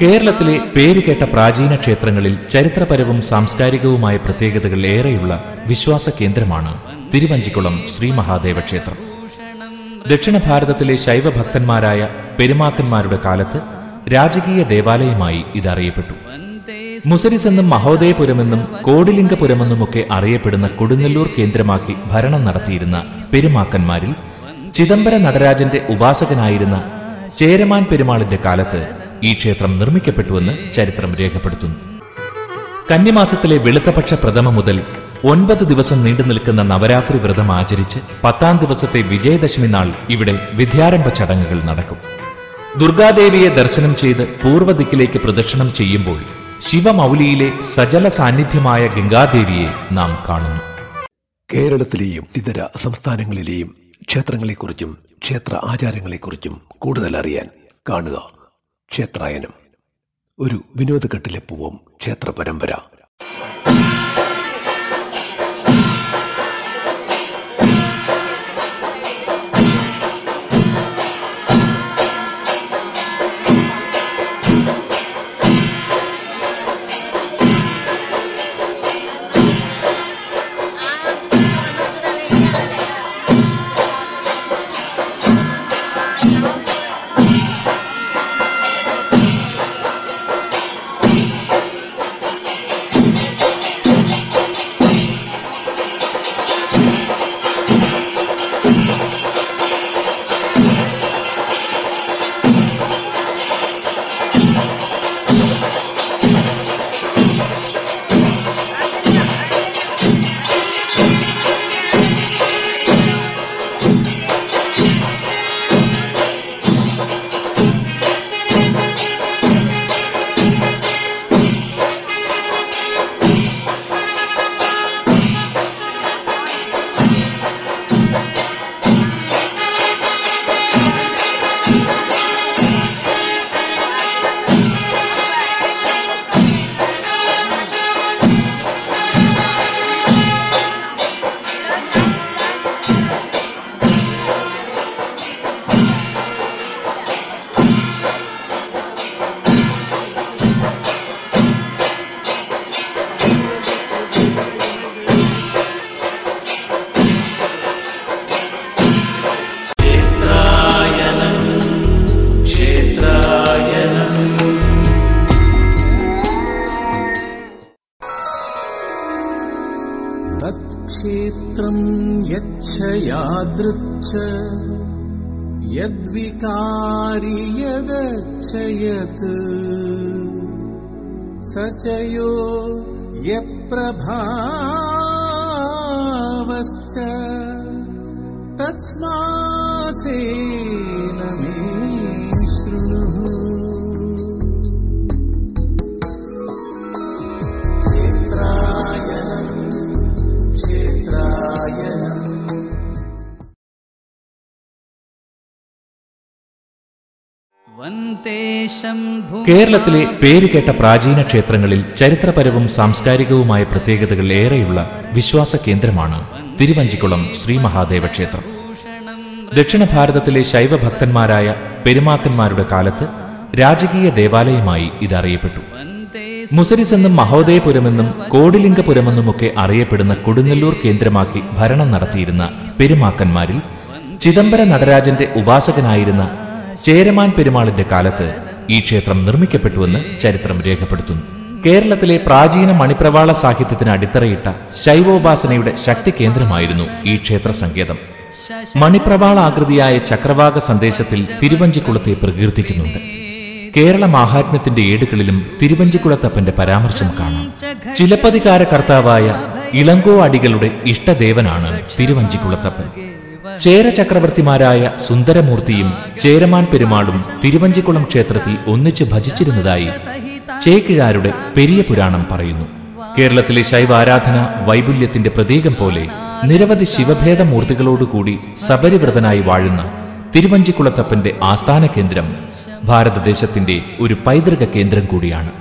കേരളത്തിലെ പേരുകേട്ട പ്രാചീന ക്ഷേത്രങ്ങളിൽ ചരിത്രപരവും സാംസ്കാരികവുമായ പ്രത്യേകതകൾ ഏറെയുള്ള വിശ്വാസ കേന്ദ്രമാണ് തിരുവഞ്ചിക്കുളം ശ്രീ മഹാദേവ ക്ഷേത്രം. ദക്ഷിണ ഭാരതത്തിലെ ശൈവഭക്തന്മാരായ പെരുമാക്കന്മാരുടെ കാലത്ത് രാജകീയ ദേവാലയമായി ഇതറിയപ്പെട്ടു. മുസരിസ് എന്നും മഹോദയപുരമെന്നും കോടിലിംഗപുരമെന്നുമൊക്കെ അറിയപ്പെടുന്ന കൊടുങ്ങല്ലൂർ കേന്ദ്രമാക്കി ഭരണം നടത്തിയിരുന്ന പെരുമാക്കന്മാരിൽ ചിദംബര നടരാജന്റെ ഉപാസകനായിരുന്ന ചേരമാൻ പെരുമാളിന്റെ കാലത്ത് ഈ ക്ഷേത്രം നിർമ്മിക്കപ്പെട്ടുവെന്ന് ചരിത്രം രേഖപ്പെടുത്തുന്നു. കന്നിമാസത്തിലെ വെളുത്തപക്ഷ പ്രഥമ മുതൽ ഒൻപത് ദിവസം നീണ്ടു നിൽക്കുന്ന നവരാത്രി വ്രതം ആചരിച്ച് പത്താം ദിവസത്തെ വിജയദശമി നാൾ ഇവിടെ വിദ്യാരംഭ ചടങ്ങുകൾ നടക്കും. ദുർഗാദേവിയെ ദർശനം ചെയ്ത് പൂർവദിക്കിലേക്ക് പ്രദക്ഷിണം ചെയ്യുമ്പോൾ ശിവമൗലിയിലെ സജല സാന്നിധ്യമായ ഗംഗാദേവിയെ നാം കാണുന്നു. കേരളത്തിലെയും ഇതര സംസ്ഥാനങ്ങളിലെയും ക്ഷേത്രങ്ങളെക്കുറിച്ചും ക്ഷേത്ര ആചാരങ്ങളെക്കുറിച്ചും കൂടുതൽ അറിയാൻ കാണുക. ക്ഷേത്രായനം. ഒരു വിനോദഘട്ടിലെ പൂവം ക്ഷേത്ര പരമ്പര. കേരളത്തിലെ പേരുകേട്ട പ്രാചീന ക്ഷേത്രങ്ങളിൽ ചരിത്രപരവും സാംസ്കാരികവുമായ പ്രത്യേകതകൾ ഏറെയുള്ള വിശ്വാസ കേന്ദ്രമാണ് തിരുവഞ്ചിക്കുളം ശ്രീ മഹാദേവ ക്ഷേത്രം ദക്ഷിണ ഭാരതത്തിലെ ശൈവഭക്തന്മാരായ പെരുമാക്കന്മാരുടെ കാലത്ത് രാജകീയ ദേവാലയമായി ഇതറിയപ്പെട്ടു. മുസരിസ് എന്നും മഹോദയപുരമെന്നും കോടിലിംഗപുരമെന്നുമൊക്കെ അറിയപ്പെടുന്ന കൊടുങ്ങല്ലൂർ കേന്ദ്രമാക്കി ഭരണം നടത്തിയിരുന്ന പെരുമാക്കന്മാരിൽ ചിദംബര നടരാജന്റെ ഉപാസകനായിരുന്ന ചേരമാൻ പെരുമാളിന്റെ കാലത്ത് ഈ ക്ഷേത്രം നിർമ്മിക്കപ്പെട്ടുവെന്ന് ചരിത്രം രേഖപ്പെടുത്തുന്നു. കേരളത്തിലെ പ്രാചീന മണിപ്രവാള സാഹിത്യത്തിന് അടിത്തറയിട്ട ശൈവോപാസനയുടെ ശക്തി കേന്ദ്രമായിരുന്നു ഈ ക്ഷേത്ര സങ്കേതം. മണിപ്രവാള ആകൃതിയായ ചക്രവാക സന്ദേശത്തിൽ തിരുവഞ്ചിക്കുളത്തെ പ്രകീർത്തിക്കുന്നുണ്ട്. കേരള മാഹാത്മ്യത്തിന്റെ ഏടുകളിലും തിരുവഞ്ചിക്കുളത്തപ്പന്റെ പരാമർശം കാണാം. ചിലപ്പതികാര കർത്താവായ ഇളങ്കോ അടികളുടെ ഇഷ്ടദേവനാണ് തിരുവഞ്ചിക്കുളത്തപ്പൻ. ചേര ചക്രവർത്തിമാരായ സുന്ദരമൂർത്തിയും ചേരമാൻ പെരുമാളും തിരുവഞ്ചിക്കുളം ക്ഷേത്രത്തിൽ ഒന്നിച്ച് ഭജിച്ചിരുന്നതായി ചേക്കിഴാരുടെ പെരിയ പുരാണം പറയുന്നു. കേരളത്തിലെ ശൈവ ആരാധന വൈപുല്യത്തിന്റെ പ്രതീകം പോലെ നിരവധി ശിവഭേദ മൂർത്തികളോടുകൂടി സബരിവ്രതനായി വാഴുന്ന തിരുവഞ്ചിക്കുളത്തപ്പന്റെ ആസ്ഥാന കേന്ദ്രം ഭാരതദേശത്തിന്റെ ഒരു പൈതൃക കേന്ദ്രം കൂടിയാണ്.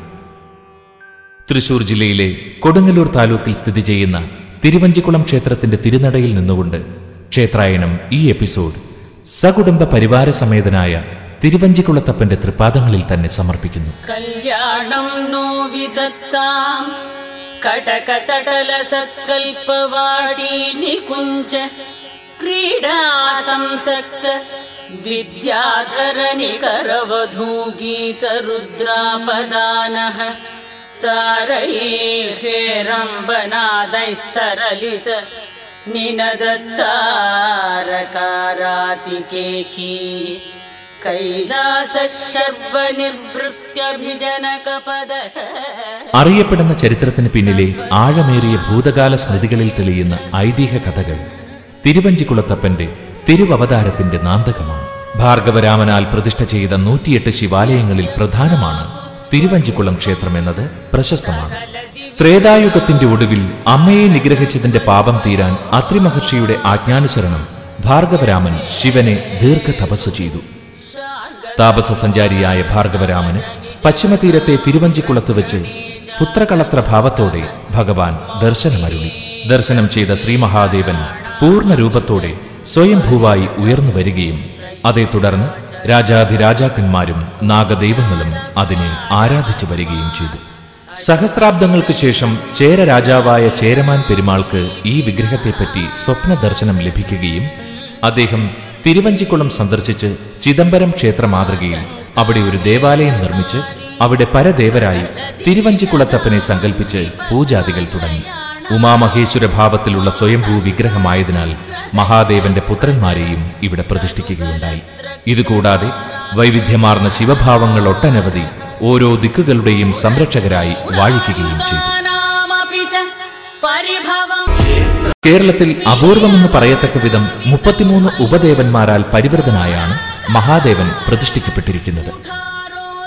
തൃശൂർ ജില്ലയിലെ കൊടുങ്ങല്ലൂർ താലൂക്കിൽ സ്ഥിതി ചെയ്യുന്ന തിരുവഞ്ചിക്കുളം ക്ഷേത്രത്തിന്റെ തിരുനടയിൽ നിന്നുകൊണ്ട് ക്ഷേത്രായനം ഈ എപ്പിസോഡ് സകുടുംബ പരിവാര സമേതനായ തിരുവഞ്ചിക്കുളത്തപ്പന്റെ തൃപ്പാദങ്ങളിൽ തന്നെ സമർപ്പിക്കുന്നു. കല്യാണം कटकतटल सकल्पवाणी निपुञ्ज क्रीडा तारयेहेरम्बनादैस्तरलित निनदत्तारकारातिकेकी അറിയപ്പെടുന്ന ചരിത്രത്തിന് പിന്നിലെ ആഴമേറിയ ഭൂതകാല സ്മൃതികളിൽ തെളിയുന്ന ഐതിഹ്യ കഥകൾ തിരുവഞ്ചിക്കുളത്തപ്പന്റെ തിരുവവതാരത്തിന്റെ നാന്തകമാണ്. ഭാർഗവരാമനാൽ പ്രതിഷ്ഠ ചെയ്ത നൂറ്റിയെട്ട് ശിവാലയങ്ങളിൽ പ്രധാനമാണ് തിരുവഞ്ചിക്കുളം ക്ഷേത്രം എന്നത് പ്രശസ്തമാണ്. ത്രേതായുഗത്തിന്റെ ഒടുവിൽ അമ്മയെ നിഗ്രഹിച്ചതിന്റെ പാപം തീരാൻ അത്രിമഹർഷിയുടെ ആജ്ഞാനുസരണം ഭാർഗവരാമൻ ശിവനെ ദീർഘ തപസ് ചെയ്തു. താപസ സഞ്ചാരിയായ ഭാർഗവരാമന് പശ്ചിമതീരത്തെ തിരുവഞ്ചിക്കുളത്ത് വെച്ച് പുത്രകളത്ര ഭാവത്തോടെ ഭഗവാൻ ദർശനമരുളി. ദർശനം ചെയ്ത ശ്രീ മഹാദേവൻ പൂർണ രൂപത്തോടെ സ്വയംഭൂവായി ഉയർന്നു വരികയും അതേ തുടർന്ന് രാജാധിരാജാക്കന്മാരും നാഗദൈവങ്ങളും അതിനെ ആരാധിച്ചു വരികയും ചെയ്തു. സഹസ്രാബ്ദങ്ങൾക്ക് ശേഷം ചേര രാജാവായ ചേരമാൻ പെരുമാൾക്ക് ഈ വിഗ്രഹത്തെപ്പറ്റി സ്വപ്ന ദർശനം ലഭിക്കുകയും അദ്ദേഹം തിരുവഞ്ചിക്കുളം സന്ദർശിച്ച് ചിദംബരം ക്ഷേത്ര മാതൃകയിൽ അവിടെ ഒരു ദേവാലയം നിർമ്മിച്ച് അവിടെ പരദേവരായി തിരുവഞ്ചിക്കുളത്തപ്പനെ സങ്കല്പിച്ച് പൂജാദികൾ തുടങ്ങി. ഉമാമഹേശ്വര ഭാവത്തിലുള്ള സ്വയംഭൂ വിഗ്രഹമായതിനാൽ മഹാദേവന്റെ പുത്രന്മാരെയും ഇവിടെ പ്രതിഷ്ഠിക്കുകയുണ്ടായി. ഇതുകൂടാതെ വൈവിധ്യമാർന്ന ശിവഭാവങ്ങൾ ഒട്ടനവധി ഓരോ ദിക്കുകളുടെയും സംരക്ഷകരായി വാഴിക്കുകയും ചെയ്തു. പരിഭവം കേരളത്തിൽ അപൂർവമെന്ന് പറയത്തക്ക വിധം മുപ്പത്തിമൂന്ന് ഉപദേവന്മാരാൽ പരിവൃതനായാണ് മഹാദേവൻ പ്രതിഷ്ഠിക്കപ്പെട്ടിരിക്കുന്നത്.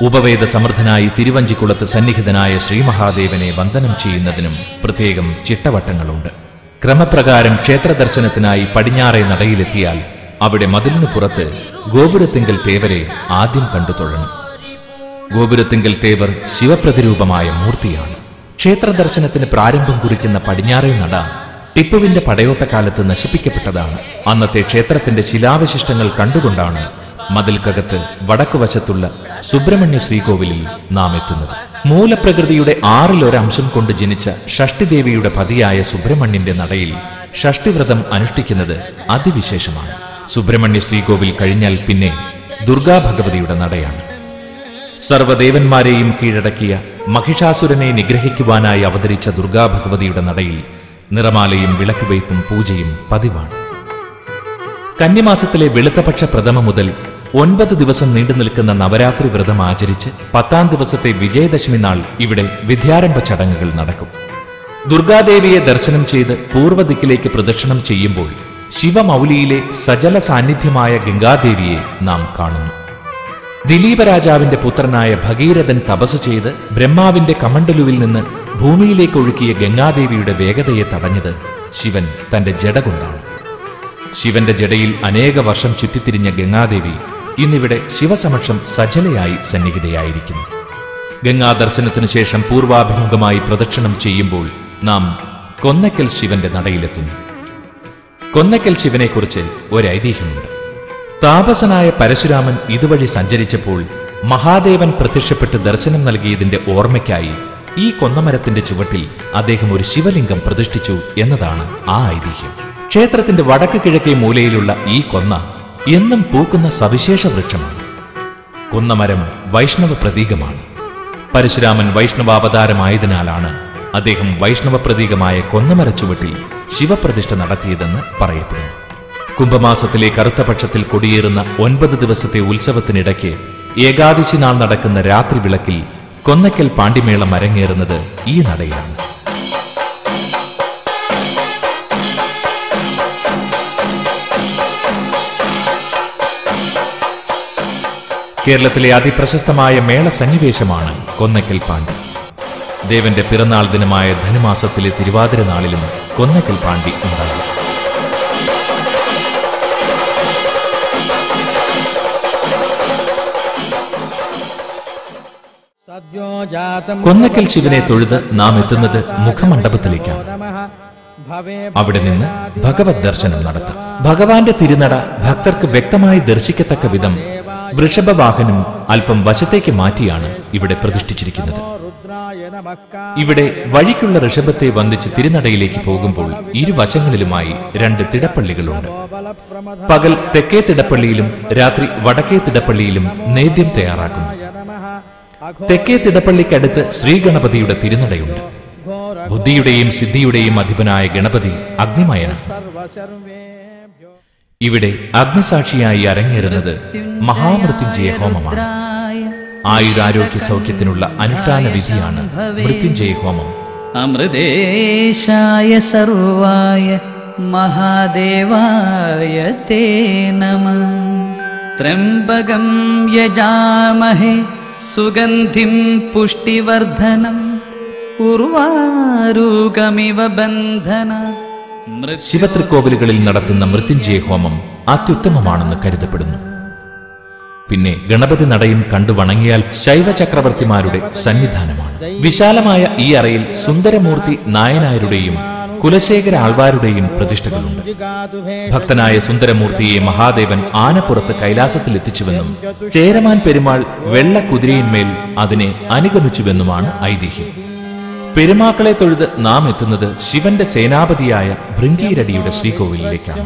ഉപവേദ സമൃദ്ധനായി തിരുവഞ്ചിക്കുളത്ത് സന്നിഹിതനായ ശ്രീ മഹാദേവനെ വന്ദനം ചെയ്യുന്നതിനും പ്രത്യേകം ചിട്ടവട്ടങ്ങളുണ്ട്. ക്രമപ്രകാരം ക്ഷേത്ര ദർശനത്തിനായി പടിഞ്ഞാറെ നടയിലെത്തിയാൽ അവിടെ മതിലിനു പുറത്ത് ഗോപുരത്തിങ്കൽ തേവരെ ആദ്യം കണ്ടു തൊഴണം. ഗോപുരത്തിങ്കൽ തേവർ ശിവപ്രതിരൂപമായ മൂർത്തിയാണ്. ക്ഷേത്ര ദർശനത്തിന് പ്രാരംഭം കുറിക്കുന്ന പടിഞ്ഞാറേ നട ടിപ്പുവിന്റെ പടയോട്ടക്കാലത്ത് നശിപ്പിക്കപ്പെട്ടതാണ്. അന്നത്തെ ക്ഷേത്രത്തിന്റെ ശിലാവശിഷ്ടങ്ങൾ കണ്ടുകൊണ്ടാണ് മതിൽക്കകത്ത് വടക്കുവശത്തുള്ള സുബ്രഹ്മണ്യ ശ്രീകോവിലിൽ നാം എത്തുന്നത്. മൂലപ്രകൃതിയുടെ ആറിലൊരംശം കൊണ്ട് ജനിച്ച ഷഷ്ടിദേവിയുടെ പതിയായ സുബ്രഹ്മണ്യന്റെ നടയിൽ ഷഷ്ടിവ്രതം അനുഷ്ഠിക്കുന്നത് അതിവിശേഷമാണ്. സുബ്രഹ്മണ്യ ശ്രീകോവിൽ കഴിഞ്ഞാൽ പിന്നെ ദുർഗാ ഭഗവതിയുടെ നടയാണ്. സർവദേവന്മാരെയും കീഴടക്കിയ മഹിഷാസുരനെ നിഗ്രഹിക്കുവാനായി അവതരിച്ച ദുർഗാ ഭഗവതിയുടെ നടയിൽ നിറമാലയും വിളക്കുവയ്പും പൂജയും പതിവാണ്. കന്നിമാസത്തിലെ വെളുത്തപക്ഷ പ്രഥമ മുതൽ ഒൻപത് ദിവസം നീണ്ടു നിൽക്കുന്ന നവരാത്രി വ്രതം ആചരിച്ച് പത്താം ദിവസത്തെ വിജയദശമി നാൾ ഇവിടെ വിദ്യാരംഭ ചടങ്ങുകൾ നടക്കും. ദുർഗാദേവിയെ ദർശനം ചെയ്ത് പൂർവദിക്കിലേക്ക് പ്രദക്ഷിണം ചെയ്യുമ്പോൾ ശിവമൗലിയിലെ സജല സാന്നിധ്യമായ ഗംഗാദേവിയെ നാം കാണുന്നു. ദിലീപ രാജാവിന്റെ പുത്രനായ ഭഗീരഥൻ തപസ് ചെയ്ത് ബ്രഹ്മാവിന്റെ കമണ്ടലുവിൽ നിന്ന് ഭൂമിയിലേക്ക് ഒഴുക്കിയ ഗംഗാദേവിയുടെ വേഗതയെ തടഞ്ഞത് ശിവൻ തന്റെ ജട കൊണ്ടാണ്. ശിവന്റെ ജടയിൽ അനേക വർഷം ചുറ്റിത്തിരിഞ്ഞ ഗംഗാദേവി ഇന്നിവിടെ ശിവസമക്ഷം സജലയായി സന്നിഹിതയായിരിക്കുന്നു. ഗംഗാ ദർശനത്തിനു ശേഷം പൂർവാഭിമുഖമായി പ്രദക്ഷിണം ചെയ്യുമ്പോൾ നാം കൊന്നക്കൽ ശിവന്റെ നടയിലെത്തുന്നു. കൊന്നക്കൽ ശിവനെക്കുറിച്ച് ഒരൈതിഹ്യമുണ്ട്. താപസനായ പരശുരാമൻ ഇതുവഴി സഞ്ചരിച്ചപ്പോൾ മഹാദേവൻ പ്രത്യക്ഷപ്പെട്ട് ദർശനം നൽകിയതിന്റെ ഓർമ്മയ്ക്കായി ഈ കൊന്നമരത്തിന്റെ ചുവട്ടിൽ അദ്ദേഹം ഒരു ശിവലിംഗം പ്രതിഷ്ഠിച്ചു എന്നതാണ് ആ ഐതിഹ്യം. ക്ഷേത്രത്തിന്റെ വടക്ക് കിഴക്കേ മൂലയിലുള്ള ഈ കൊന്ന എന്നും പൂക്കുന്ന സവിശേഷ വൃക്ഷമാണ്. കൊന്നമരം വൈഷ്ണവ പ്രതീകമാണ്. പരശുരാമൻ വൈഷ്ണവാവതാരമായതിനാലാണ് അദ്ദേഹം വൈഷ്ണവ പ്രതീകമായ കൊന്നമര ചുവട്ടിൽ ശിവപ്രതിഷ്ഠ നടത്തിയതെന്ന് പറയപ്പെടുന്നു. കുംഭമാസത്തിലെ കറുത്ത പക്ഷത്തിൽ കൊടിയേറുന്ന ഒൻപത് ദിവസത്തെ ഉത്സവത്തിനിടയ്ക്ക് ഏകാദശി നാൾ നടക്കുന്ന രാത്രി വിളക്കിൽ കൊന്നക്കൽ പാണ്ടിമേളം അരങ്ങേറുന്നത് ഈ നടയിലാണ് കേരളത്തിലെ അതിപ്രശസ്തമായ മേള സന്നിവേശമാണ് കൊന്നക്കൽ പാണ്ടി ദേവന്റെ പിറന്നാൾ ദിനമായ ധനുമാസത്തിലെ തിരുവാതിര നാളിലും കൊന്നക്കൽ പാണ്ടി ഉണ്ടാകും. കൊന്നക്കൽ ശിവനെ തൊഴുത് നാം എത്തുന്നത് മുഖമണ്ഡപത്തിലേക്കാണ്. അവിടെ നിന്ന് ഭഗവത് ദർശനം നടത്താം. ഭഗവാന്റെ തിരുനട ഭക്തർക്ക് വ്യക്തമായി ദർശിക്കത്തക്ക വിധം വൃഷഭവാഹനം അല്പം വശത്തേക്ക് മാറ്റിയാണ് ഇവിടെ പ്രതിഷ്ഠിച്ചിരിക്കുന്നത്. ഇവിടെ വഴിക്കുള്ള ഋഷഭത്തെ വന്ദിച്ച് തിരുനടയിലേക്ക് പോകുമ്പോൾ ഇരുവശങ്ങളിലുമായി രണ്ട് തിടപ്പള്ളികളുണ്ട്. പകൽ തെക്കേ തിടപ്പള്ളിയിലും രാത്രി വടക്കേ തിടപ്പള്ളിയിലും നേദ്യം തയ്യാറാക്കുന്നു. തെക്കേ തിടപ്പള്ളിക്കടുത്ത് ശ്രീഗണപതിയുടെ തിരുനടയുണ്ട്. ബുദ്ധിയുടെയും സിദ്ധിയുടെയും അധിപനായ ഗണപതി അഗ്നിമയനാണ്. ഇവിടെ അഗ്നിസാക്ഷിയായി അരങ്ങേറുന്നത് മഹാമൃത്യുഞ്ജയ ഹോമമാണ്. ആയുരാരോഗ്യ സൗഖ്യത്തിനുള്ള അനുഷ്ഠാന വിധിയാണ് മൃത്യുഞ്ജയ ഹോമം. അമൃതേശായ സർവായ മഹാദേവായ തേ നമ. ത്രംബകം യജാമഹേ സുഗന്ധിം പുഷ്ടിവർദ്ധനം ഉർവാരുകമിവ ബന്ധന. ശിവത്രിക്കോവിലുകളിൽ നടത്തുന്ന മൃത്യുഞ്ജയ ഹോമം അത്യുത്തമമാണെന്ന് കരുതപ്പെടുന്നു. പിന്നെ ഗണപതി നടയും കണ്ടു വണങ്ങിയാൽ ശൈവ ചക്രവർത്തിമാരുടെ സന്നിധാനമാണ്. വിശാലമായ ഈ അറയിൽ സുന്ദരമൂർത്തി നായനായരുടെയും കുലശേഖര ആൾവാരുടെയും പ്രതിഷ്ഠകളുണ്ട്. ഭക്തനായ സുന്ദരമൂർത്തിയെ മഹാദേവൻ ആനപ്പുറത്ത് കൈലാസത്തിൽ എത്തിച്ചുവെന്നും ചേരമാൻ പെരുമാൾ വെള്ള കുതിരയിന്മേൽ അതിനെ അനുഗമിച്ചുവെന്നുമാണ് ഐതിഹ്യം. പെരുമാക്കളെ തൊഴുത് നാം എത്തുന്നത് ശിവന്റെ സേനാപതിയായ ഭൃംഗീരടിയുടെ ശ്രീകോവിലിലേക്കാണ്.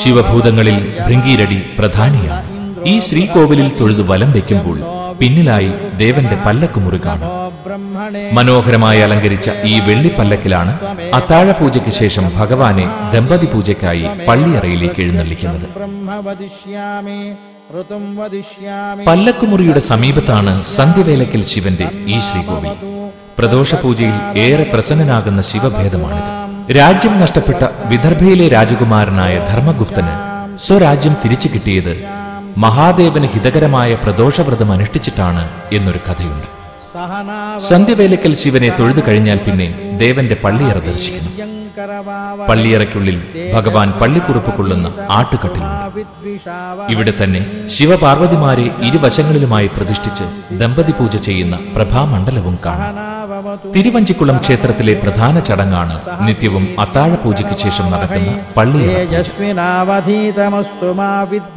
ശിവഭൂതങ്ങളിൽ ഭൃംഗീരടി പ്രധാനിയാണ്. ഈ ശ്രീകോവിലിൽ തൊഴുതു വലം വയ്ക്കുമ്പോൾ പിന്നിലായി ദേവന്റെ പല്ലക്കുമുറി കാണും മനോഹരമായി അലങ്കരിച്ച ഈ വെള്ളിപ്പല്ലക്കിലാണ് അത്താഴ പൂജയ്ക്ക് ശേഷം ഭഗവാനെ ദമ്പതി പൂജയ്ക്കായി പള്ളിയറയിലേക്ക് എഴുന്നള്ളിക്കുന്നത്. പല്ലക്കുമുറിയുടെ സമീപത്താണ് സന്ധ്യവേലക്കൽ ശിവന്റെ ഈ ശ്രീകോവിൽ. പ്രദോഷ പൂജയിൽ ഏറെ പ്രസന്നനാകുന്ന ശിവഭേദമാണിത്. രാജ്യം നഷ്ടപ്പെട്ട വിദർഭയിലെ രാജകുമാരനായ ധർമ്മഗുപ്തന് സ്വരാജ്യം തിരിച്ചു കിട്ടിയത് മഹാദേവന് ഹിതകരമായ പ്രദോഷവ്രതം അനുഷ്ഠിച്ചിട്ടാണ് എന്നൊരു കഥയുണ്ട്. സന്ധ്യവേലക്കൽ ശിവനെ തൊഴുതു കഴിഞ്ഞാൽ പിന്നെ ദേവന്റെ പള്ളിയറ ദർശിക്കണം പള്ളിയറയ്ക്കുള്ളിൽ ഭഗവാൻ പള്ളിക്കുറുപ്പ് കൊള്ളുന്ന ആട്ടുകട്ടിലുണ്ട് ഇവിടെ തന്നെ ശിവപാർവതിമാരെ ഇരുവശങ്ങളിലുമായി പ്രതിഷ്ഠിച്ച് ദമ്പതി പൂജ ചെയ്യുന്ന പ്രഭാമണ്ഡലവും കാണാം. തിരുവഞ്ചിക്കുളം ക്ഷേത്രത്തിലെ പ്രധാന ചടങ്ങാണ് നിത്യവും അത്താഴ പൂജയ്ക്ക് ശേഷം നടക്കുന്ന പള്ളിയറ അത്താഴപൂജയ്ക്ക്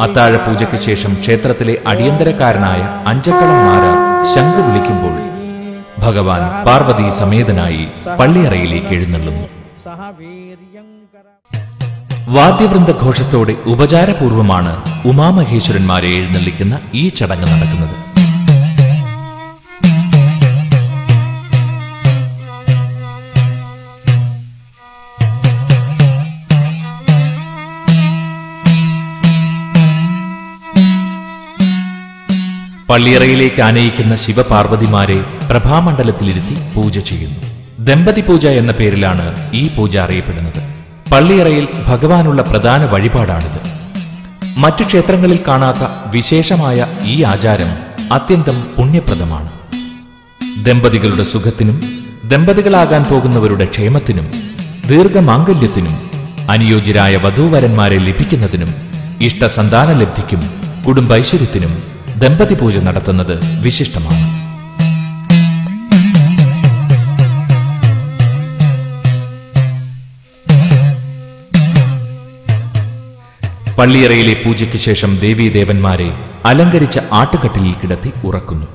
അത്താഴ പൂജയ്ക്ക് ശേഷം ക്ഷേത്രത്തിലെ അടിയന്തരക്കാരനായ അഞ്ചക്കളം മാര ശംഖ് വിളിക്കുമ്പോൾ ഭഗവാൻ പാർവതി സമേതനായി പള്ളിയറയിലേക്ക് എഴുന്നള്ളുന്നു. വാദ്യവൃന്ദ ഘോഷത്തോടെ ഉപചാരപൂർവമാണ് ഉമാമഹേശ്വരന്മാരെ എഴുന്നള്ളിക്കുന്ന ഈ ചടങ്ങ് നടക്കുന്നത്. പള്ളിയറയിലേക്ക് ആനയിക്കുന്ന ശിവപാർവതിമാരെ പ്രഭാമണ്ഡലത്തിലിരുത്തി പൂജ ചെയ്യുന്നു. ദമ്പതി പൂജ എന്ന പേരിലാണ് ഈ പൂജ അറിയപ്പെടുന്നത്. പള്ളിയറയിൽ ഭഗവാനുള്ള പ്രധാന വഴിപാടാണിത്. മറ്റു ക്ഷേത്രങ്ങളിൽ കാണാത്ത വിശേഷമായ ഈ ആചാരം അത്യന്തം പുണ്യപ്രദമാണ്. ദമ്പതികളുടെ സുഖത്തിനും ദമ്പതികളാകാൻ പോകുന്നവരുടെ ക്ഷേമത്തിനും ദീർഘമാംഗല്യത്തിനും അനുയോജ്യരായ വധൂവരന്മാരെ ലഭിക്കുന്നതിനും ഇഷ്ടസന്താന ലബ്ധിക്കും കുടുംബൈശ്വര്യത്തിനും ദമ്പതി പൂജ നടത്തുന്നത് വിശിഷ്ടമാണ്. പള്ളിയറയിലെ പൂജയ്ക്ക് ശേഷം ദേവീദേവന്മാരെ അലങ്കരിച്ച ആട്ടുകട്ടിലിൽ കിടത്തി ഉറക്കുന്നു.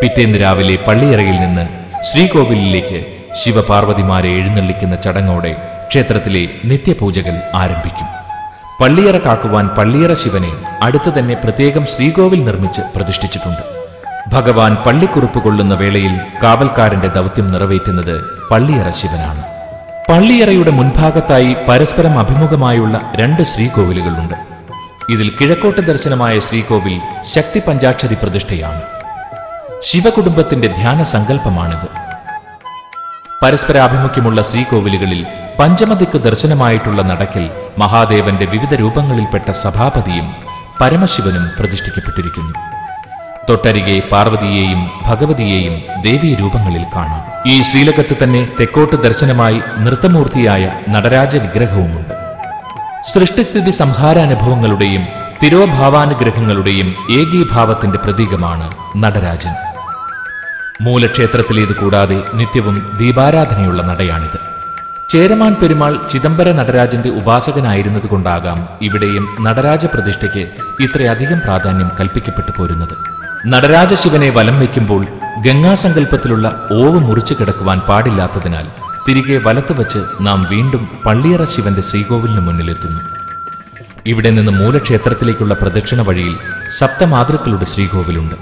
പിറ്റേന്ന് രാവിലെ പള്ളിയറയിൽ നിന്ന് ശ്രീകോവിലിലേക്ക് ശിവപാർവതിമാരെ എഴുന്നള്ളിക്കുന്ന ചടങ്ങോടെ ക്ഷേത്രത്തിലെ നിത്യപൂജകൾ ആരംഭിക്കും. പള്ളിയറ കാക്കുവാൻ പള്ളിയറ ശിവനെ അടുത്തു തന്നെ പ്രത്യേകം ശ്രീകോവിൽ നിർമ്മിച്ച് പ്രതിഷ്ഠിച്ചിട്ടുണ്ട്. ഭഗവാൻ പള്ളിക്കുറുപ്പ് കൊള്ളുന്ന വേളയിൽ കാവൽക്കാരന്റെ ദൗത്യം നിറവേറ്റുന്നത് പള്ളിയറ ശിവനാണ്. പള്ളിയറയുടെ മുൻഭാഗത്തായി പരസ്പരം അഭിമുഖമായുള്ള രണ്ട് ശ്രീകോവിലുകളുണ്ട്. ഇതിൽ കിഴക്കോട്ട് ദർശനമായ ശ്രീകോവിൽ ശക്തി പഞ്ചാക്ഷരി പ്രതിഷ്ഠയാണ്. ശിവകുടുംബത്തിന്റെ ധ്യാന സങ്കല്പമാണിത്. പരസ്പരാഭിമുഖ്യമുള്ള ശ്രീകോവിലുകളിൽ പഞ്ചമദിക്ക് ദർശനമായിട്ടുള്ള നടക്കിൽ മഹാദേവന്റെ വിവിധ രൂപങ്ങളിൽപ്പെട്ട സഭാപതിയും പരമശിവനും പ്രതിഷ്ഠിക്കപ്പെട്ടിരിക്കുന്നു. തൊട്ടരികെ പാർവതിയെയും ഭഗവതിയെയും ദേവീ രൂപങ്ങളിൽ കാണാം. ഈ ശ്രീലകത്ത് തന്നെ തെക്കോട്ട് ദർശനമായി നൃത്തമൂർത്തിയായ നടരാജ വിഗ്രഹവുമുണ്ട്. സൃഷ്ടിസ്ഥിതി സംഹാരാനുഭവങ്ങളുടെയും തിരോഭാവാനുഗ്രഹങ്ങളുടെയും ഏകീഭാവത്തിന്റെ പ്രതീകമാണ് നടരാജൻ. മൂലക്ഷേത്രത്തിലേത് കൂടാതെ നിത്യവും ദീപാരാധനയുള്ള നടയാണിത്. ചേരമാൻ പെരുമാൾ ചിദംബര നടരാജന്റെ ഉപാസകനായിരുന്നതുകൊണ്ടാകാം ഇവിടെയും നടരാജ പ്രതിഷ്ഠയ്ക്ക് ഇത്രയധികം പ്രാധാന്യം കൽപ്പിക്കപ്പെട്ടു പോരുന്നത്. നടരാജ ശിവനെ വലം വയ്ക്കുമ്പോൾ ഗംഗാസങ്കല്പത്തിലുള്ള ഓവ് മുറിച്ചു കിടക്കുവാൻ പാടില്ലാത്തതിനാൽ തിരികെ വലത്തുവച്ച് നാം വീണ്ടും പള്ളിയറ ശിവന്റെ ശ്രീകോവിലിന് മുന്നിലെത്തുന്നു. ഇവിടെ നിന്ന് മൂലക്ഷേത്രത്തിലേക്കുള്ള പ്രദക്ഷിണ വഴിയിൽ സപ്തമാതൃക്കളുടെ ശ്രീകോവിലുണ്ട്.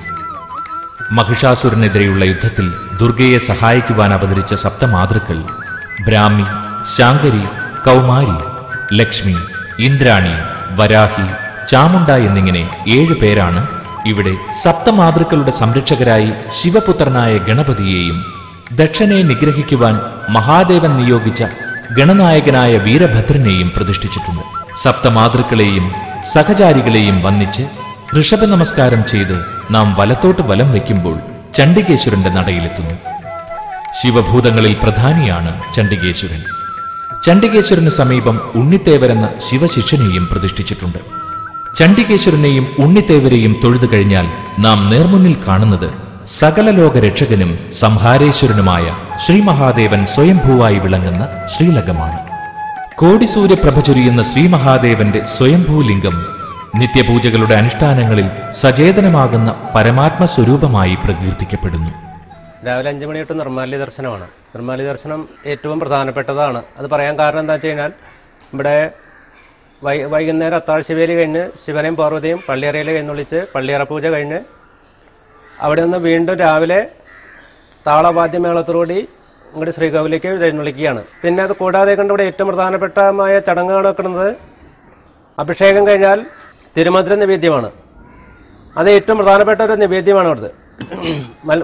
മഹിഷാസുരനെതിരെയുള്ള യുദ്ധത്തിൽ ദുർഗയെ സഹായിക്കുവാൻ അവതരിച്ച സപ്തമാതൃക്കൾ ബ്രാഹ്മി ശാങ്കരി കൗമാരി ലക്ഷ്മി ഇന്ദ്രാണി വരാഹി ചാമുണ്ട എന്നിങ്ങനെ ഏഴ് പേരാണ് ഇവിടെ സപ്തമാതൃക്കളുടെ സംരക്ഷകരായി ശിവപുത്രനായ ഗണപതിയെയും ദക്ഷനെ നിഗ്രഹിക്കുവാൻ മഹാദേവൻ നിയോഗിച്ച ഗണനായകനായ വീരഭദ്രനെയും പ്രതിഷ്ഠിച്ചിട്ടുണ്ട്. സപ്തമാതൃക്കളെയും സഹചാരികളെയും വന്നിച്ച് ഋഷഭ നമസ്കാരം ചെയ്ത് നാം വലത്തോട്ട് വലം വയ്ക്കുമ്പോൾ ചണ്ഡികേശ്വരന്റെ നടയിലെത്തുന്നു. ശിവഭൂതങ്ങളിൽ പ്രധാനിയാണ് ചണ്ഡികേശ്വരൻ. ചണ്ഡികേശ്വരന് സമീപം ഉണ്ണിത്തേവരെന്ന ശിവശിഷ്യനെയും പ്രതിഷ്ഠിച്ചിട്ടുണ്ട്. ചണ്ഡികേശ്വരനെയും ഉണ്ണിത്തേവരെയും തൊഴുതു കഴിഞ്ഞാൽ നാം നേർമുന്നിൽ കാണുന്നത് സകല ലോക രക്ഷകനും സംഹാരേശ്വരനുമായ ശ്രീ മഹാദേവൻ സ്വയംഭൂവായി വിളങ്ങുന്ന ശ്രീലകമാണ് കോടിസൂര്യപ്രഭ ചൊരിയുന്ന ശ്രീ മഹാദേവന്റെ സ്വയംഭൂലിംഗം നിത്യപൂജകളുടെ അനുഷ്ഠാനങ്ങളിൽ സചേതനമാകുന്ന പരമാത്മ സ്വരൂപമായി പ്രകീർത്തിക്കപ്പെടുന്നു. രാവിലെ അഞ്ച് മണി തൊട്ട് നിർമ്മാല്യ ദർശനമാണ്. നിർമ്മാല്യ ദർശനം ഏറ്റവും പ്രധാനപ്പെട്ടതാണ്. അത് പറയാൻ കാരണം എന്താ വെച്ച് കഴിഞ്ഞാൽ ഇവിടെ വൈകുന്നേരം അത്താഴ്ചവേലി കഴിഞ്ഞ് ശിവനെയും പാർവതിയും പള്ളിയറയിൽ കഴിഞ്ഞൊളിച്ച് പള്ളിയറ പൂജ കഴിഞ്ഞ് അവിടെ നിന്ന് വീണ്ടും രാവിലെ താളവാദ്യമേളത്തോടുകൂടി ഇങ്ങോട്ട് ശ്രീകോവിലേക്ക് എഴുന്നള്ളിക്കുകയാണ്. പിന്നെ അത് കൂടാതെ കണ്ട് ഇവിടെ ഏറ്റവും പ്രധാനപ്പെട്ടമായ ചടങ്ങുകൾ നടക്കുന്നത് അഭിഷേകം കഴിഞ്ഞാൽ തിരുമധുര നിവേദ്യമാണ്. അത് ഏറ്റവും പ്രധാനപ്പെട്ട ഒരു നിവേദ്യമാണ് അവിടുത്തെ.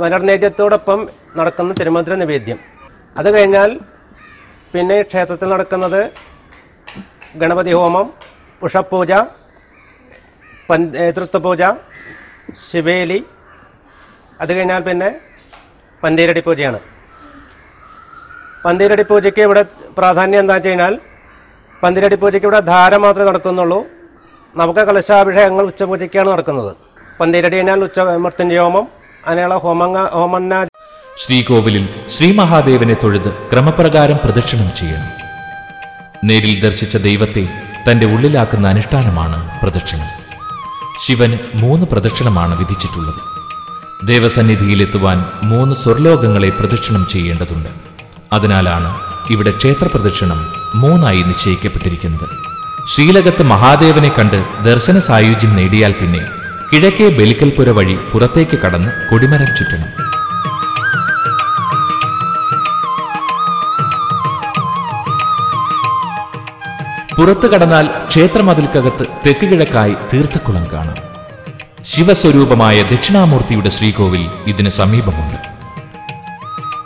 മലർനേദ്യത്തോടൊപ്പം നടക്കുന്ന തിരുമധുര നിവേദ്യം. അത് കഴിഞ്ഞാൽ പിന്നെ ക്ഷേത്രത്തിൽ നടക്കുന്നത് ഗണപതി ഹോമം ഉഷപ്പൂജ പൻ- ഏ, തൃത്വപൂജ ശിവേലി അത് കഴിഞ്ഞാൽ പിന്നെ പന്തീരടി പൂജയാണ്. പന്തീരടി പൂജയ്ക്ക് ഇവിടെ പ്രാധാന്യം എന്താ വെച്ച് കഴിഞ്ഞാൽ പന്തീരടി പൂജയ്ക്ക് ഇവിടെ ധാര മാത്രമേ നടക്കുന്നുള്ളൂ. നമുക്ക് കലശാഭിഷേകങ്ങൾ ഉച്ചപൂജയ്ക്കാണ് നടക്കുന്നത്. പന്തീരടി കഴിഞ്ഞാൽ ഉച്ച മൃത്യുഞ്ജയ ഹോമം അങ്ങനെയുള്ള ഹോമങ്ങ ഹോമന്നാ ശ്രീകോവിലിൽ ശ്രീ മഹാദേവനെ തൊഴുത് ക്രമപ്രകാരം പ്രദക്ഷിണം ചെയ്യണം. നേരിൽ ദർശിച്ച ദൈവത്തെ തന്റെ ഉള്ളിലാക്കുന്ന അനുഷ്ഠാനമാണ് പ്രദക്ഷിണം. ശിവൻ മൂന്ന് പ്രദക്ഷിണമാണ് വിധിച്ചിട്ടുള്ളത്. ദേവസന്നിധിയിലെത്തുവാൻ മൂന്ന് സ്വർലോകങ്ങളെ പ്രദക്ഷിണം ചെയ്യേണ്ടതുണ്ട്. അതിനാലാണ് ഇവിടെ ക്ഷേത്ര പ്രദക്ഷിണം മൂന്നായി നിശ്ചയിക്കപ്പെട്ടിരിക്കുന്നത്. ശ്രീലകത്ത് മഹാദേവനെ കണ്ട് ദർശന സായുജ്യം നേടിയാൽ പിന്നെ കിഴക്കേ ബലിക്കൽപുര വഴി പുറത്തേക്ക് കടന്ന് കൊടിമരം ചുറ്റണം. പുറത്തു കടന്നാൽ ക്ഷേത്രമതിൽക്കകത്ത് തെക്ക് കിഴക്കായി തീർത്ഥക്കുളം കാണാം. ശിവസ്വരൂപമായ ദക്ഷിണാമൂർത്തിയുടെ ശ്രീകോവിൽ ഇതിന് സമീപമുണ്ട്.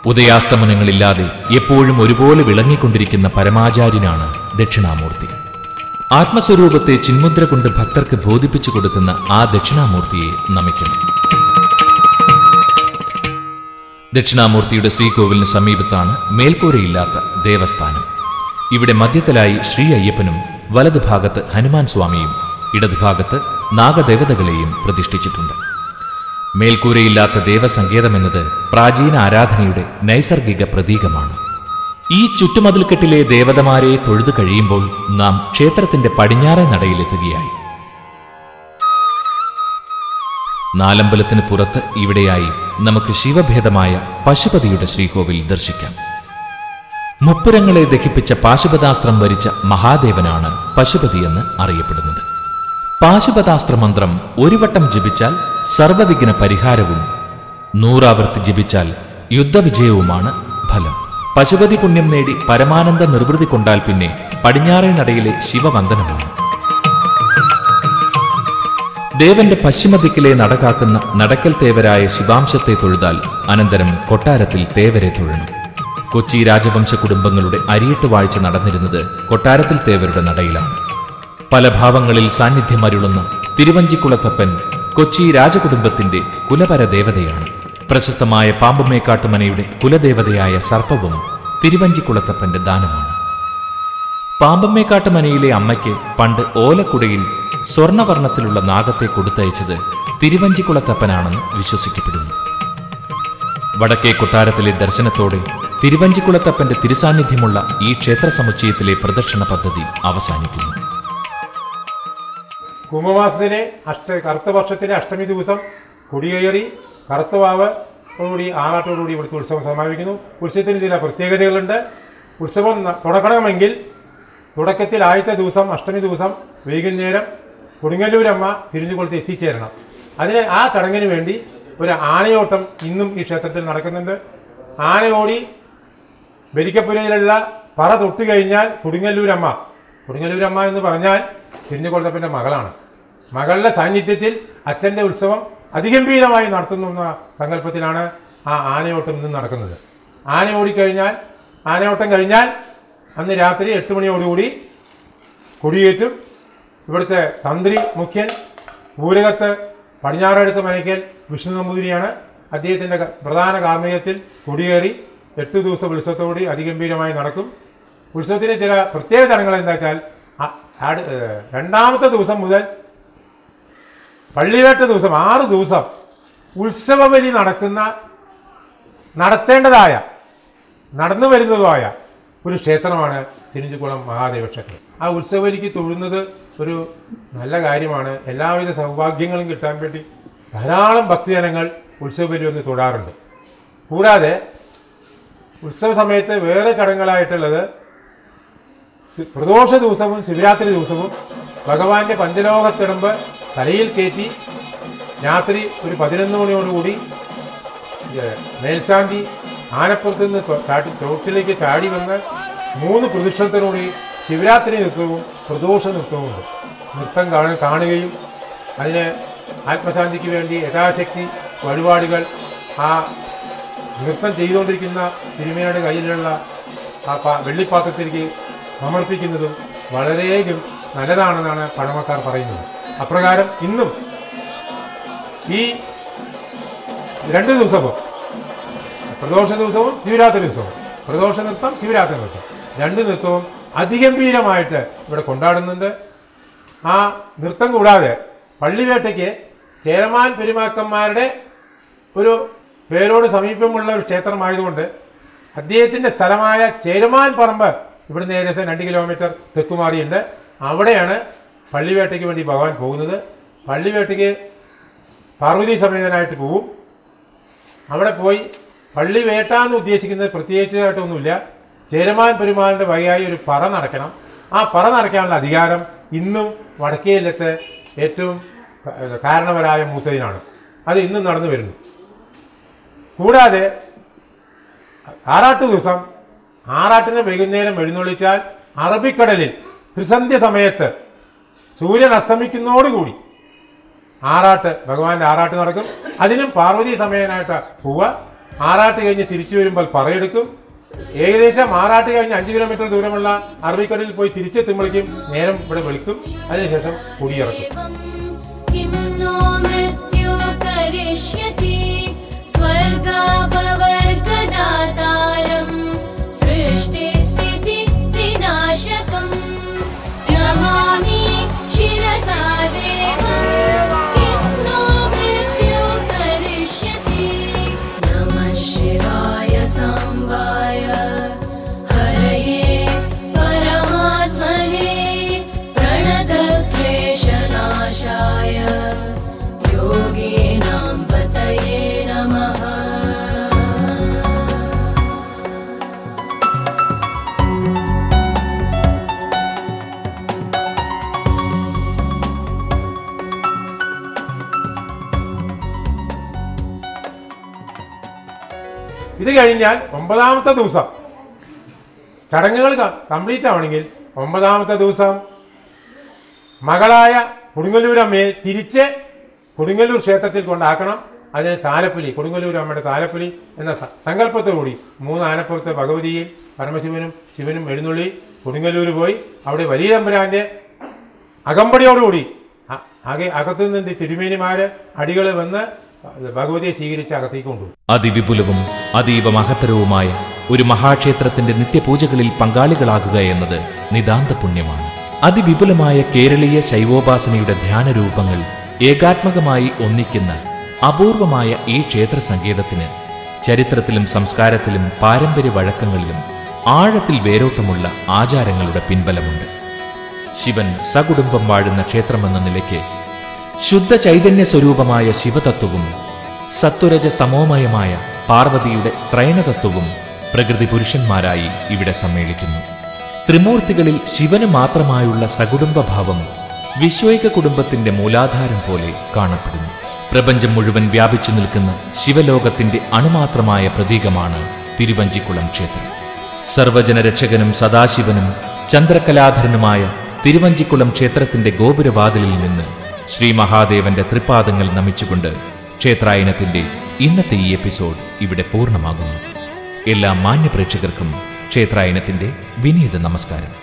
ഉദയാസ്തമനങ്ങളില്ലാതെ എപ്പോഴും ഒരുപോലെ വിളങ്ങിക്കൊണ്ടിരിക്കുന്ന പരമാചാര്യനാണ് ദക്ഷിണാമൂർത്തി. ആത്മസ്വരൂപത്തെ ചിന്മുദ്ര കൊണ്ട് ഭക്തർക്ക് ബോധിപ്പിച്ചു കൊടുക്കുന്ന ആ ദക്ഷിണാമൂർത്തിയെ നമിക്കണം. ദക്ഷിണാമൂർത്തിയുടെ ശ്രീകോവിലിന് സമീപത്താണ് മേൽക്കൂരയില്ലാത്ത ദേവസ്ഥാനം. ഇവിടെ മധ്യത്തിലായി ശ്രീ അയ്യപ്പനും വലതുഭാഗത്ത് ഹനുമാൻ സ്വാമിയും ഇടതുഭാഗത്ത് നാഗദേവതകളെയും പ്രതിഷ്ഠിച്ചിട്ടുണ്ട്. മേൽക്കൂരയില്ലാത്ത ദേവസങ്കേതമെന്നത് പ്രാചീന ആരാധനയുടെ നൈസർഗിക പ്രതീകമാണ്. ഈ ചുറ്റുമതിൽക്കെട്ടിലെ ദേവതമാരെ തൊഴുതു കഴിയുമ്പോൾ നാം ക്ഷേത്രത്തിന്റെ പടിഞ്ഞാറേ നടയിലെത്തുകയായി. നാലമ്പലത്തിന് പുറത്ത് ഇവിടെയായി നമുക്ക് ശിവഭേദമായ പശുപതിയുടെ ശ്രീകോവിൽ ദർശിക്കാം. മുപ്പുരങ്ങളെ ദഹിപ്പിച്ച പാശുപതാസ്ത്രം വരിച്ച മഹാദേവനാണ് പശുപതി എന്ന് അറിയപ്പെടുന്നത്. പാശുപതാസ്ത്ര മന്ത്രം ഒരു വട്ടം ജപിച്ചാൽ സർവവിഘ്ന പരിഹാരവും നൂറാവർത്തി ജപിച്ചാൽ യുദ്ധവിജയവുമാണ് ഫലം. പശുപതി പുണ്യം നേടി പരമാനന്ദ നിർവൃതി കൊണ്ടാൽ പിന്നെ പടിഞ്ഞാറേ നടയിലെ ശിവവന്ദനമാണ്. ദേവന്റെ പശ്ചിമദിക്കിലെ നടകാക്കുന്ന നടക്കൽ തേവരായ ശിവാംശത്തെ തൊഴുതാൽ അനന്തരം കൊട്ടാരത്തിൽ തേവരെ തൊഴണം. കൊച്ചി രാജവംശ കുടുംബങ്ങളുടെ അരിയിട്ട് വാഴ്ച നടന്നിരുന്നത് കൊട്ടാരത്തിൽ തേവരുടെ നടയിലാണ്. പല ഭാവങ്ങളിൽ സാന്നിധ്യമരുളുന്ന തിരുവഞ്ചിക്കുളത്തപ്പൻ കൊച്ചി രാജകുടുംബത്തിന്റെ കുലപര ദേവതയാണ് പ്രശസ്തമായ പാമ്പുമേക്കാട്ടുമനയുടെ കുലദേവതയായ സർപ്പവും തിരുവഞ്ചിക്കുളത്തപ്പന്റെ ദാനമാണ്. പാമ്പമ്മേക്കാട്ടുമനയിലെ അമ്മയ്ക്ക് പണ്ട് ഓലക്കുടയിൽ സ്വർണവർണത്തിലുള്ള നാഗത്തെ കൊടുത്തയച്ചത് തിരുവഞ്ചിക്കുളത്തപ്പനാണെന്ന് വിശ്വസിക്കപ്പെടുന്നു. വടക്കേ കൊട്ടാരത്തിലെ ദർശനത്തോടെ തിരുവഞ്ചിക്കുളത്തപ്പന്റെ തിരുസാന്നിധ്യമുള്ള ഈ ക്ഷേത്ര സമുച്ചയത്തിലെ പ്രദക്ഷിണ പദ്ധതി അവസാനിക്കുന്നു. കുംഭമാസത്തിലെ അഷ്ട കറുത്ത വർഷത്തിലെ അഷ്ടമി ദിവസം കൊടിയേറി കറുത്തവാവ് കൂടി ആറാട്ടോടുകൂടി ഇവിടുത്തെ ഉത്സവം സമാപിക്കുന്നു. ഉത്സവത്തിന് ചില പ്രത്യേകതകളുണ്ട്. ഉത്സവം തുടക്കണമെങ്കിൽ തുടക്കത്തിൽ ആദ്യത്തെ ദിവസം അഷ്ടമി ദിവസം വൈകുന്നേരം കൊടുങ്ങല്ലൂരമ്മ തിരിഞ്ഞുകൊടുത്ത് എത്തിച്ചേരണം. അതിന് ആ ചടങ്ങിന് വേണ്ടി ഒരു ആനയോട്ടം ഇന്നും ഈ ക്ഷേത്രത്തിൽ നടക്കുന്നുണ്ട്. ആനയോടി ബരിക്കപ്പുരയിലുള്ള പറ തൊട്ട് കഴിഞ്ഞാൽ കൊടുങ്ങല്ലൂരമ്മ. കൊടുങ്ങല്ലൂരമ്മ എന്ന് പറഞ്ഞാൽ തിരിഞ്ഞുകൊടുത്തപ്പന്റെ മകളാണ്. മകളുടെ സാന്നിധ്യത്തിൽ അച്ഛന്റെ ഉത്സവം അതിഗംഭീരമായി നടത്തുന്നു എന്ന സങ്കല്പത്തിലാണ് ആ ആനയോട്ടം ഇന്നും നടക്കുന്നത്. ആന ഓടിക്കഴിഞ്ഞാൽ ആനയോട്ടം കഴിഞ്ഞാൽ അന്ന് രാത്രി എട്ട് മണിയോടുകൂടി കൊടിയേറ്റും ഇവിടുത്തെ തന്ത്രി മുഖ്യൻ ഊരകത്ത് പടിഞ്ഞാറെടുത്ത് മനയ്ക്കൽ വിഷ്ണു നമ്പൂതിരിയാണ് അദ്ദേഹത്തിന്റെ പ്രധാന കാർമ്മികത്തിൽ കൊടിയേറി എട്ട് ദിവസം ഉത്സവത്തോടി അതിഗംഭീരമായി നടക്കും. ഉത്സവത്തിന് ചില പ്രത്യേക ചടങ്ങുകൾ എന്താ വെച്ചാൽ രണ്ടാമത്തെ ദിവസം മുതൽ പള്ളിവേട്ട ദിവസം ആറ് ദിവസം ഉത്സവബലി നടക്കുന്ന നടത്തേണ്ടതായ നടന്നു വരുന്നതുമായ ഒരു ക്ഷേത്രമാണ് തിരുഞ്ചിക്കുളം മഹാദേവ ക്ഷേത്രം ആ ഉത്സവബലിക്ക് തൊഴുന്നത് ഒരു നല്ല കാര്യമാണ്. എല്ലാവിധ സൗഭാഗ്യങ്ങളും കിട്ടാൻ വേണ്ടി ധാരാളം ഭക്തജനങ്ങൾ ഉത്സവബലി വന്ന് തൊഴാറുണ്ട്. കൂടാതെ ഉത്സവ സമയത്ത് വേറെ ചടങ്ങുകളായിട്ടുള്ളത് പ്രദോഷ ദിവസവും ശിവരാത്രി ദിവസവും ഭഗവാന്റെ പഞ്ചലോകത്തിടമ്പ് തലയിൽ കയറ്റി രാത്രി ഒരു പതിനൊന്ന് മണിയോടുകൂടി മേൽശാന്തി ആനപ്പുറത്ത് നിന്ന് ചാട്ടി ചാടി ചോട്ടിലേക്ക് ചാടി വന്ന് മൂന്ന് പ്രതിഷ്ഠത്തിനോടി ശിവരാത്രി നൃത്തവും പ്രദോഷ നൃത്തവും ഉണ്ട്. നൃത്തം കാണ കാണുകയും അതിന് ആത്മശാന്തിക്ക് വേണ്ടി യഥാശക്തി വഴിപാടുകൾ ആ നൃത്തം ചെയ്തുകൊണ്ടിരിക്കുന്ന തിരുമേനയുടെ കയ്യിലുള്ള ആ വെള്ളിപ്പാത്രത്തിലേക്ക് സമർപ്പിക്കുന്നതും വളരെ നല്ലതാണെന്നാണ് പഴമക്കാർ പറയുന്നത്. അപ്രകാരം ഇന്നും ഈ രണ്ട് ദിവസവും പ്രദോഷ ദിവസവും ശിവരാത്രി ദിവസവും പ്രദോഷ നൃത്തം ശിവരാത്രി നൃത്തം രണ്ട് നൃത്തവും അതിഗംഭീരമായിട്ട് ഇവിടെ കൊണ്ടാടുന്നുണ്ട്. ആ നൃത്തം കൂടാതെ പള്ളിവേട്ടയ്ക്ക് ചേരമാൻ പെരുമാക്കന്മാരുടെ ഒരു പേരോട് സമീപമുള്ള ഒരു ക്ഷേത്രമായതുകൊണ്ട് അദ്ദേഹത്തിന്റെ സ്ഥലമായ ചേരമാൻ പറമ്പ് ഇവിടുന്ന് ഏകദേശം രണ്ട് കിലോമീറ്റർ തെക്കുമാറിയുണ്ട്. അവിടെയാണ് പള്ളിവേട്ടയ്ക്ക് വേണ്ടി ഭഗവാൻ പോകുന്നത്. പള്ളിവേട്ടയ്ക്ക് പാർവതി സമേതനായിട്ട് പോവും. അവിടെ പോയി പള്ളി വേട്ട എന്ന് ഉദ്ദേശിക്കുന്നത് പ്രത്യേകിച്ചതായിട്ടൊന്നുമില്ല. ചേരമാൻ പെരുമാളിന്റെ വകയായി ഒരു പറ നടക്കണം. ആ പറ നടക്കാനുള്ള അധികാരം ഇന്നും വടക്കേലത്തെ ഏറ്റവും കാരണവരായ മൂത്തതിനാണ് അത് ഇന്നും നടന്നു വരുന്നു. കൂടാതെ ആറാട്ട് ദിവസം ആറാട്ടിന് വൈകുന്നേരം എഴുന്നള്ളിച്ചാൽ അറബിക്കടലിൽ ത്രിസന്ധ്യ സമയത്ത് സൂര്യൻ അസ്തമിക്കുന്നതോടുകൂടി ആറാട്ട് ഭഗവാന്റെ ആറാട്ട് നടക്കും. അതിനും പാർവതി സമയനായിട്ട് പോവുക. ആറാട്ട് കഴിഞ്ഞ് തിരിച്ചു വരുമ്പോൾ പറയെടുക്കും. ഏകദേശം ആറാട്ട് കഴിഞ്ഞ് അഞ്ച് കിലോമീറ്റർ ദൂരമുള്ള അറബിക്കടലിൽ പോയി തിരിച്ചെത്തുമ്പോഴേക്കും നേരം ഇവിടെ വെളുക്കും. അതിനുശേഷം കുടിയിറക്കും. സൃഷ്ടിസ്ഥിതി നമാമി ശിരസാദേ. കഴിഞ്ഞാൽ ഒമ്പതാമത്തെ ദിവസം. ചടങ്ങുകൾ കംപ്ലീറ്റ് ആവണമെങ്കിൽ ഒമ്പതാമത്തെ ദിവസം മകളായ കൊടുങ്ങല്ലൂരമ്മയെ തിരിച്ച് കൊടുങ്ങല്ലൂർ ക്ഷേത്രത്തിൽ കൊണ്ടാക്കണം. അതിന് താലപ്പൊലി കൊടുങ്ങല്ലൂർ അമ്മയുടെ താലപ്പൊലി എന്ന സങ്കല്പത്തോടുകൂടി മൂന്ന് ആനപ്പുറത്ത് ഭഗവതിയും പരമശിവനും ശിവനും എഴുന്നള്ളി കൊടുങ്ങല്ലൂർ പോയി അവിടെ വലിയ തമ്പുരാന്റെ അകമ്പടിയോടുകൂടി അകത്തു നിന്ന് തിരുമേനിമാര് അടികൾ വന്ന് ഭഗവതിയെ സ്വീകരിച്ച് അകത്തേക്ക് കൊണ്ടുപോകും അതിവിപുലവും അതീവ മഹത്തരവുമായ ഒരു മഹാക്ഷേത്രത്തിന്റെ നിത്യപൂജകളിൽ പങ്കാളികളാകുക എന്നത് നിതാന്ത പുണ്യമാണ് അതിവിപുലമായ കേരളീയ ശൈവോപാസനയുടെ ധ്യാനരൂപങ്ങൾ ഏകാത്മകമായി ഒന്നിക്കുന്ന അപൂർവമായ ഈ ക്ഷേത്ര സങ്കേതത്തിന് ചരിത്രത്തിലും സംസ്കാരത്തിലും പാരമ്പര്യ വഴക്കങ്ങളിലും ആഴത്തിൽ വേരോട്ടമുള്ള ആചാരങ്ങളുടെ പിൻബലമുണ്ട്. ശിവൻ സകുടുംബം വാഴുന്ന ക്ഷേത്രമെന്ന നിലയ്ക്ക് ശുദ്ധ ചൈതന്യ സ്വരൂപമായ ശിവതത്വവും സത്വരജ സ്തമോമയമായ പാർവതിയുടെ സ്ത്രൈണതത്വവും പ്രകൃതി പുരുഷന്മാരായി ഇവിടെ സമ്മേളിക്കുന്നു. ത്രിമൂർത്തികളിൽ ശിവന് മാത്രമായുള്ള സകുടുംബഭാവം വിശ്വൈക കുടുംബത്തിന്റെ മൂലാധാരം പോലെ കാണപ്പെടുന്നു. പ്രപഞ്ചം മുഴുവൻ വ്യാപിച്ചു നിൽക്കുന്ന ശിവലോകത്തിന്റെ അണുമാത്രമായ പ്രതീകമാണ് തിരുവഞ്ചിക്കുളം ക്ഷേത്രം. സർവജനരക്ഷകനും സദാശിവനും ചന്ദ്രകലാധരനുമായ തിരുവഞ്ചിക്കുളം ക്ഷേത്രത്തിന്റെ ഗോപുരവാതിലിൽ നിന്ന് ശ്രീ മഹാദേവന്റെ തൃപ്പാദങ്ങൾ നമിച്ചുകൊണ്ട് ക്ഷേത്രായനത്തിന്റെ ഇന്നത്തെ ഈ എപ്പിസോഡ് ഇവിടെ പൂർണമാകുന്നു. എല്ലാ മാന്യപ്രേക്ഷകർക്കും ക്ഷേത്രായനത്തിന്റെ വിനീത നമസ്കാരം.